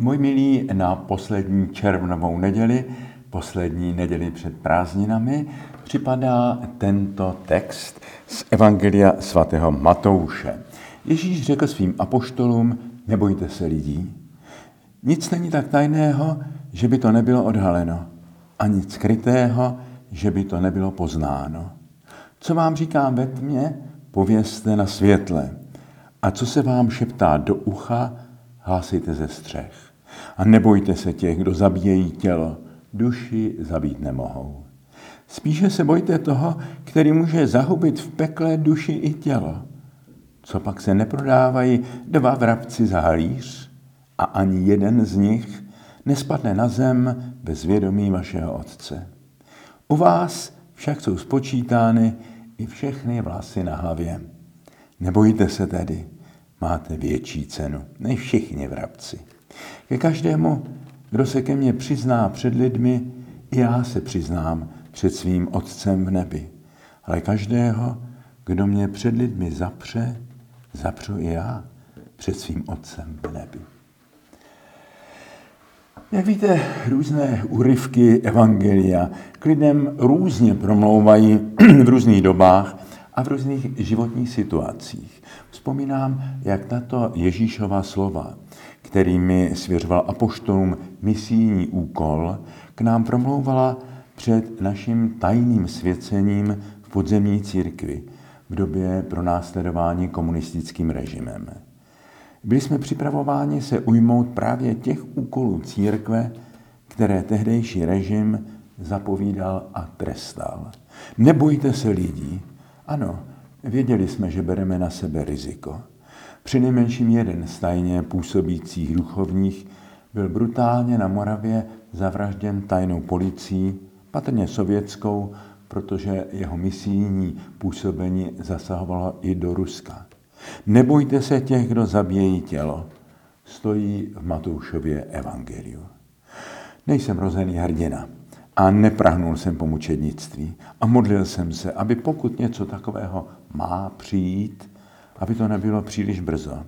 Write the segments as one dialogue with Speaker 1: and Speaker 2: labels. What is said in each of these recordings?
Speaker 1: Můj milí, na poslední červnovou neděli, poslední neděli před prázdninami, připadá tento text z Evangelia svatého Matouše. Ježíš řekl svým apoštolům, nebojte se lidí. Nic není tak tajného, že by to nebylo odhaleno. A nic skrytého, že by to nebylo poznáno. Co vám říkám ve tmě, povězte na světle. A co se vám šeptá do ucha, hlásejte ze střech. A nebojte se těch, kdo zabíjejí tělo, duši zabít nemohou. Spíše se bojte toho, který může zahubit v pekle duši i tělo. Co pak se neprodávají dva vrabci za halíř a ani jeden z nich nespadne na zem bez vědomí vašeho Otce. U vás však jsou spočítány i všechny vlasy na hlavě. Nebojte se tedy, máte větší cenu než všichni vrabci. Ke každému, kdo se ke mně přizná před lidmi, i já se přiznám před svým Otcem v nebi. Ale každého, kdo mě před lidmi zapře, zapřu i já před svým Otcem v nebi. Jak víte, různé úryvky Evangelia k lidem různě promlouvají v různých dobách a v různých životních situacích. Vzpomínám, jak tato Ježíšova slova, kterými svěřoval apoštolům misijní úkol, k nám promlouvala před naším tajným svěcením v podzemní církvi v době pronásledování komunistickým režimem. Byli jsme připravováni se ujmout právě těch úkolů církve, které tehdejší režim zapovídal a trestal. Nebojte se lidí. Ano, věděli jsme, že bereme na sebe riziko. Při nejmenším jeden z tajně působících duchovních byl brutálně na Moravě zavražděn tajnou policií, patrně sovětskou, protože jeho misijní působení zasahovalo i do Ruska. Nebojte se těch, kdo zabíjejí tělo, stojí v Matoušově evangeliu. Nejsem rozený hrdina a neprahnul jsem po mučednictví a modlil jsem se, aby pokud něco takového má přijít, aby to nebylo příliš brzo,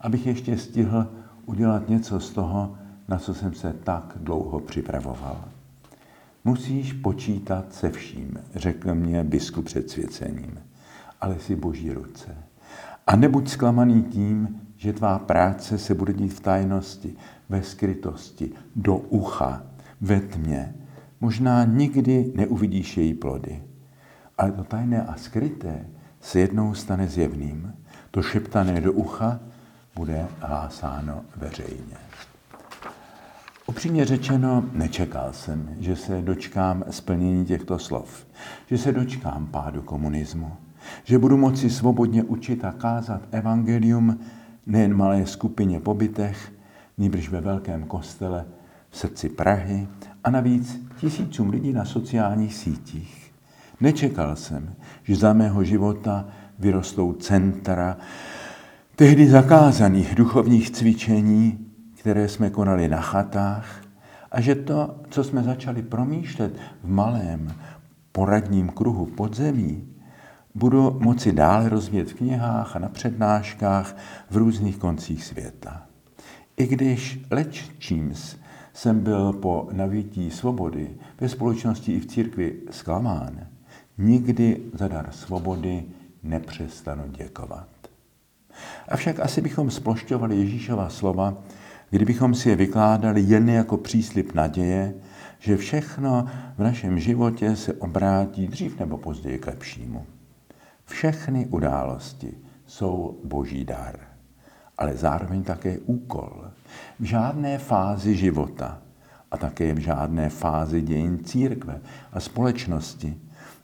Speaker 1: abych ještě stihl udělat něco z toho, na co jsem se tak dlouho připravoval. Musíš počítat se vším, řekl mě biskup před svěcením, ale si boží ruce. A nebuď zklamaný tím, že tvá práce se bude dít v tajnosti, ve skrytosti, do ucha, ve tmě. Možná nikdy neuvidíš její plody. Ale to tajné a skryté se jednou stane zjevným. To šeptané do ucha bude hlásáno veřejně. Upřímně řečeno, nečekal jsem, že se dočkám splnění těchto slov, že se dočkám pádu komunismu, že budu moci svobodně učit a kázat evangelium nejen malé skupině pobytech, nýbrž ve velkém kostele v srdci Prahy a navíc tisícům lidí na sociálních sítích. Nečekal jsem, že za mého života vyrostou centra tehdy zakázaných duchovních cvičení, které jsme konali na chatách, a že to, co jsme začali promýšlet v malém poradním kruhu podzemí, budu moci dále rozvíjet v knihách a na přednáškách v různých koncích světa. I když leč číms jsem byl po navítí svobody ve společnosti i v církvi zklamán, nikdy za dar svobody nepřestanu děkovat. Avšak asi bychom splošťovali Ježíšova slova, kdybychom si je vykládali jen jako příslip naděje, že všechno v našem životě se obrátí dřív nebo později k lepšímu. Všechny události jsou boží dar, ale zároveň také úkol. V žádné fázi života a také v žádné fázi dějin církve a společnosti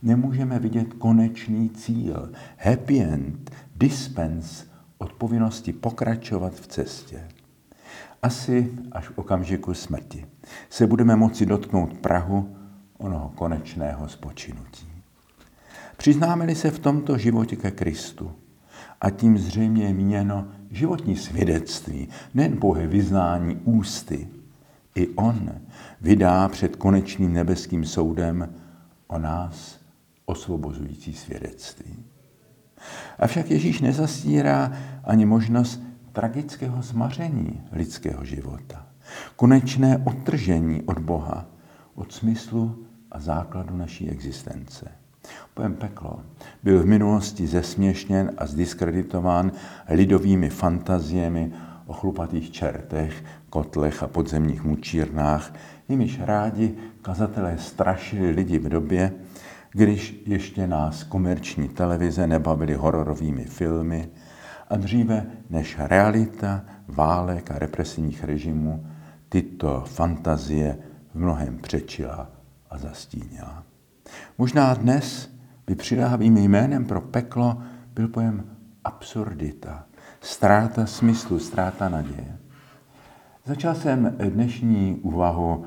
Speaker 1: nemůžeme vidět konečný cíl, happy end, dispens od povinnosti pokračovat v cestě. Asi až v okamžiku smrti se budeme moci dotknout Prahu onoho konečného spočinutí. Přiznáme-li se v tomto životě ke Kristu, a tím zřejmě je míněno životní svědectví, nejen pouhé vyznání ústy. I on vydá před konečným nebeským soudem o nás osvobozující svědectví. Avšak Ježíš nezastírá ani možnost tragického zmaření lidského života. Konečné odtržení od Boha, od smyslu a základu naší existence. Pojem peklo byl v minulosti zesměšněn a zdiskreditován lidovými fantaziemi o chlupatých čertech, kotlech a podzemních mučírnách, jimiž rádi kazatelé strašili lidi v době, když ještě nás komerční televize nebavily hororovými filmy a dříve než realita válek a represivních režimů tyto fantazie v mnohem přečila a zastínila. Možná dnes by přidáhavým jménem pro peklo byl pojem absurdita, ztráta smyslu, ztráta naděje. Začal jsem dnešní úvahu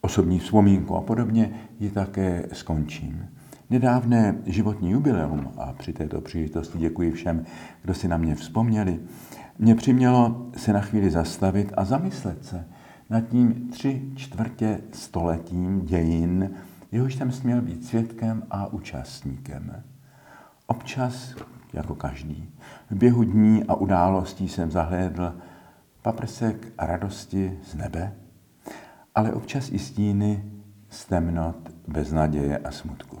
Speaker 1: osobní vzpomínku a podobně ji také skončím. Nedávné životní jubileum, a při této příležitosti děkuji všem, kdo si na mě vzpomněli, mě přimělo se na chvíli zastavit a zamyslet se nad tím tři čtvrtě stoletím dějin, jehož jsem směl být svědkem a účastníkem. Občas, jako každý, v běhu dní a událostí jsem zahlédl paprsek radosti z nebe, ale občas i stíny z temnot, beznaděje a smutku.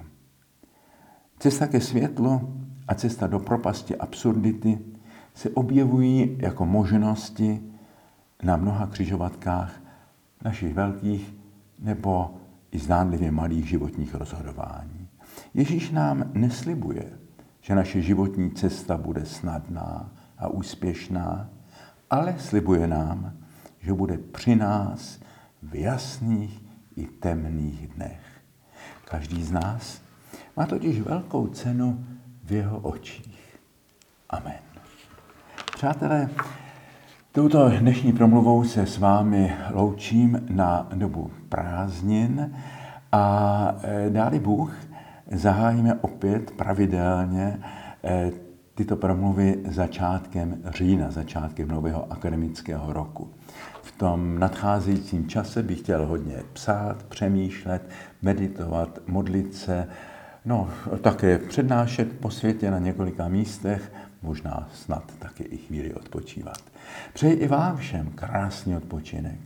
Speaker 1: Cesta ke světlu a cesta do propasti absurdity se objevují jako možnosti na mnoha křižovatkách našich velkých nebo i zdánlivě malých životních rozhodování. Ježíš nám neslibuje, že naše životní cesta bude snadná a úspěšná, ale slibuje nám, že bude při nás v jasných i temných dnech. Každý z nás má totiž velkou cenu v jeho očích. Amen. Přátelé, touto dnešní promluvou se s vámi loučím na dobu prázdnin a e, dáli Bůh zahájíme opět pravidelně e, tyto promluvy začátkem října, začátkem nového akademického roku. V tom nadcházejícím čase bych chtěl hodně psát, přemýšlet, meditovat, modlit se, no, také přednášet po světě na několika místech, možná snad také i chvíli odpočívat. Přeji i vám všem krásný odpočinek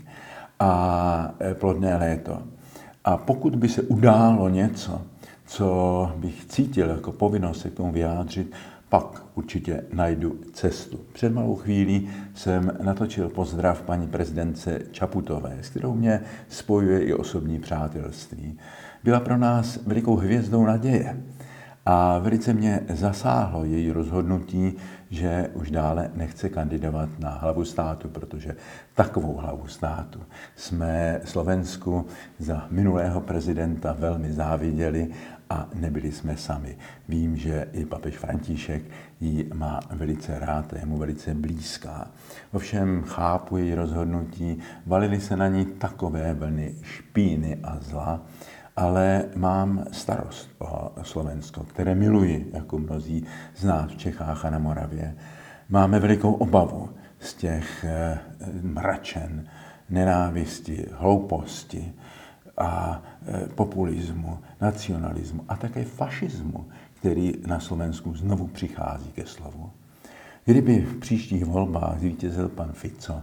Speaker 1: a e, plodné léto. A pokud by se událo něco, co bych cítil jako povinnost se k tomu vyjádřit, pak určitě najdu cestu. Před malou chvílí jsem natočil pozdrav paní prezidence Čaputové, s kterou mě spojuje i osobní přátelství. Byla pro nás velikou hvězdou naděje. A velice mě zasáhlo její rozhodnutí, že už dále nechce kandidovat na hlavu státu, protože takovou hlavu státu jsme Slovensku za minulého prezidenta velmi záviděli a nebyli jsme sami. Vím, že i papež František ji má velice rád, je mu velice blízká. Ovšem chápu její rozhodnutí, valily se na ní takové vlny špíny a zla, ale mám starost o Slovensko, které miluji, jako mnozí z nás v Čechách a na Moravě. Máme velikou obavu z těch eh, mračen, nenávisti, hlouposti a eh, populismu, nacionalismu a také fašismu, který na Slovensku znovu přichází ke slovu. Kdyby v příštích volbách zvítězil pan Fico,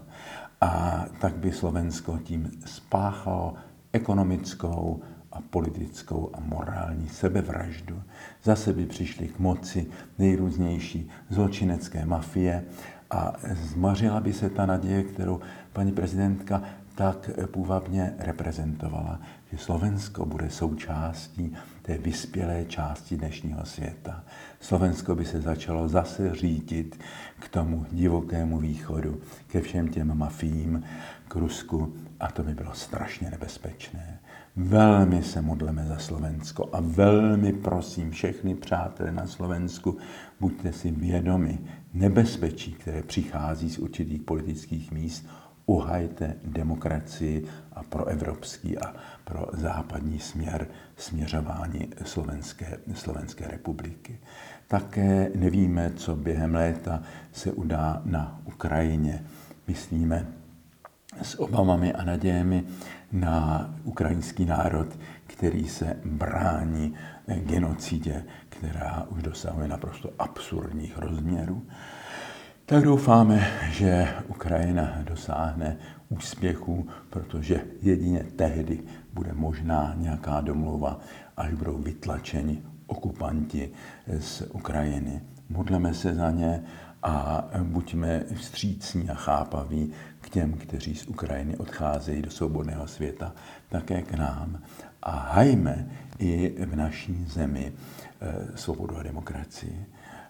Speaker 1: a tak by Slovensko tím spáchalo ekonomickou, a politickou a morální sebevraždu. Zase by přišli k moci nejrůznější zločinecké mafie a zmařila by se ta naděje, kterou paní prezidentka tak půvabně reprezentovala, že Slovensko bude součástí té vyspělé části dnešního světa. Slovensko by se začalo zase řídit k tomu divokému východu, ke všem těm mafím, k Rusku a to by bylo strašně nebezpečné. Velmi se modleme za Slovensko a velmi prosím všechny přátelé na Slovensku, buďte si vědomi nebezpečí, které přichází z určitých politických míst, uhajte demokracii a pro evropský a pro západní směr směřování Slovenské, Slovenské republiky. Také nevíme, co během léta se udá na Ukrajině. Myslíme s obavami a nadějemi na ukrajinský národ, který se brání genocidě, která už dosahuje naprosto absurdních rozměrů. Tak doufáme, že Ukrajina dosáhne úspěchu, protože jedině tehdy bude možná nějaká domluva, až budou vytlačeni okupanti z Ukrajiny. Modleme se za ně a buďme vstřícní a chápaví k těm, kteří z Ukrajiny odcházejí do svobodného světa, také k nám. A hajme i v naší zemi eh, svobodu a demokracii.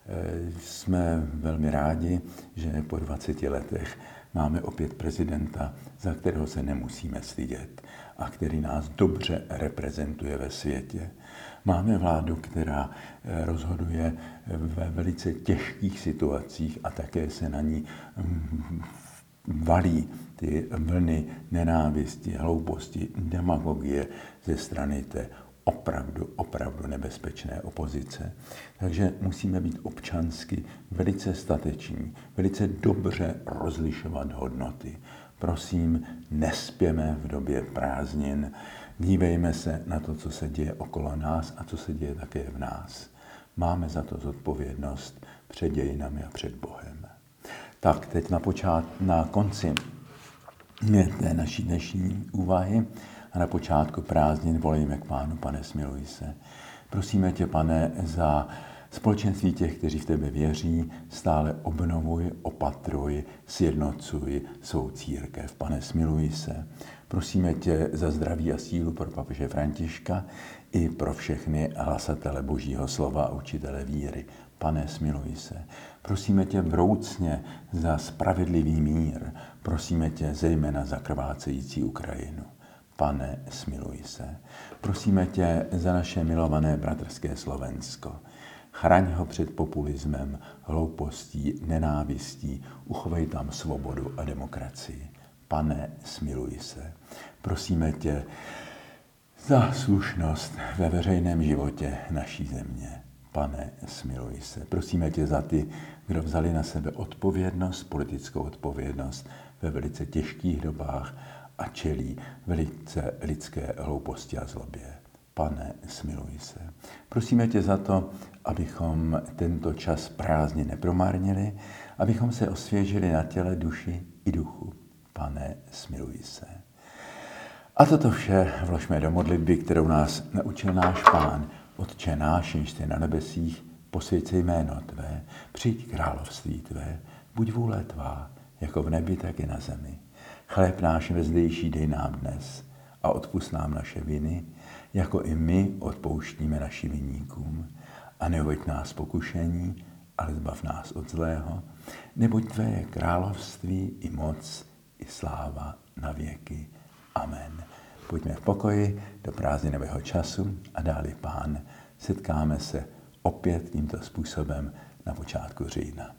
Speaker 1: Eh, jsme velmi rádi, že po 20 letech máme opět prezidenta, za kterého se nemusíme stydět a který nás dobře reprezentuje ve světě. Máme vládu, která eh, rozhoduje ve velice těžkých situacích a také se na ní mm, valí ty vlny nenávisti, hlouposti, demagogie ze strany té opravdu, opravdu nebezpečné opozice. Takže musíme být občansky velice stateční, velice dobře rozlišovat hodnoty. Prosím, nespěme v době prázdnin, dívejme se na to, co se děje okolo nás a co se děje také v nás. Máme za to zodpovědnost před dějinami a před Bohem. Tak, teď na, počát, na konci té naší dnešní úvahy a na počátku prázdnin volíme k Pánu, pane, smiluj se. Prosíme tě, pane, za společenství těch, kteří v tebe věří, stále obnovuj, opatruj, sjednocuj svou církev. Pane, smiluj se. Prosíme tě za zdraví a sílu pro papeže Františka i pro všechny hlasatele Božího slova a učitele víry. Pane, smiluj se. Prosíme tě vroucně za spravedlivý mír. Prosíme tě zejména za krvácející Ukrajinu. Pane, smiluj se. Prosíme tě za naše milované bratrské Slovensko. Chraň ho před populismem, hloupostí, nenávistí, uchovej tam svobodu a demokracii. Pane, smiluj se. Prosíme tě za slušnost ve veřejném životě naší země. Pane, smiluj se. Prosíme tě za ty, kdo vzali na sebe odpovědnost, politickou odpovědnost ve velice těžkých dobách a čelí velice lidské hlouposti a zlobě. Pane, smiluj se. Prosíme tě za to, abychom tento čas prázdně nepromarnili, abychom se osvěžili na těle, duši i duchu. Pane, smiluj se. A toto vše vložme do modlitby, kterou nás naučil náš Pán. Otče náš, jenž na nebesích, posvěď jméno Tvé, přijď království Tvé, buď vůle Tvá, jako v nebi, tak i na zemi. Chléb náš vezdejší dej nám dnes a odpust nám naše viny, jako i my odpouštíme našim viníkům. A nehoď nás pokušení, ale zbav nás od zlého, neboť Tvé je království i moc, i sláva na věky. Amen. Pojďme v pokoji do prázdninového času a dáli Pán. Setkáme se opět tímto způsobem na počátku října.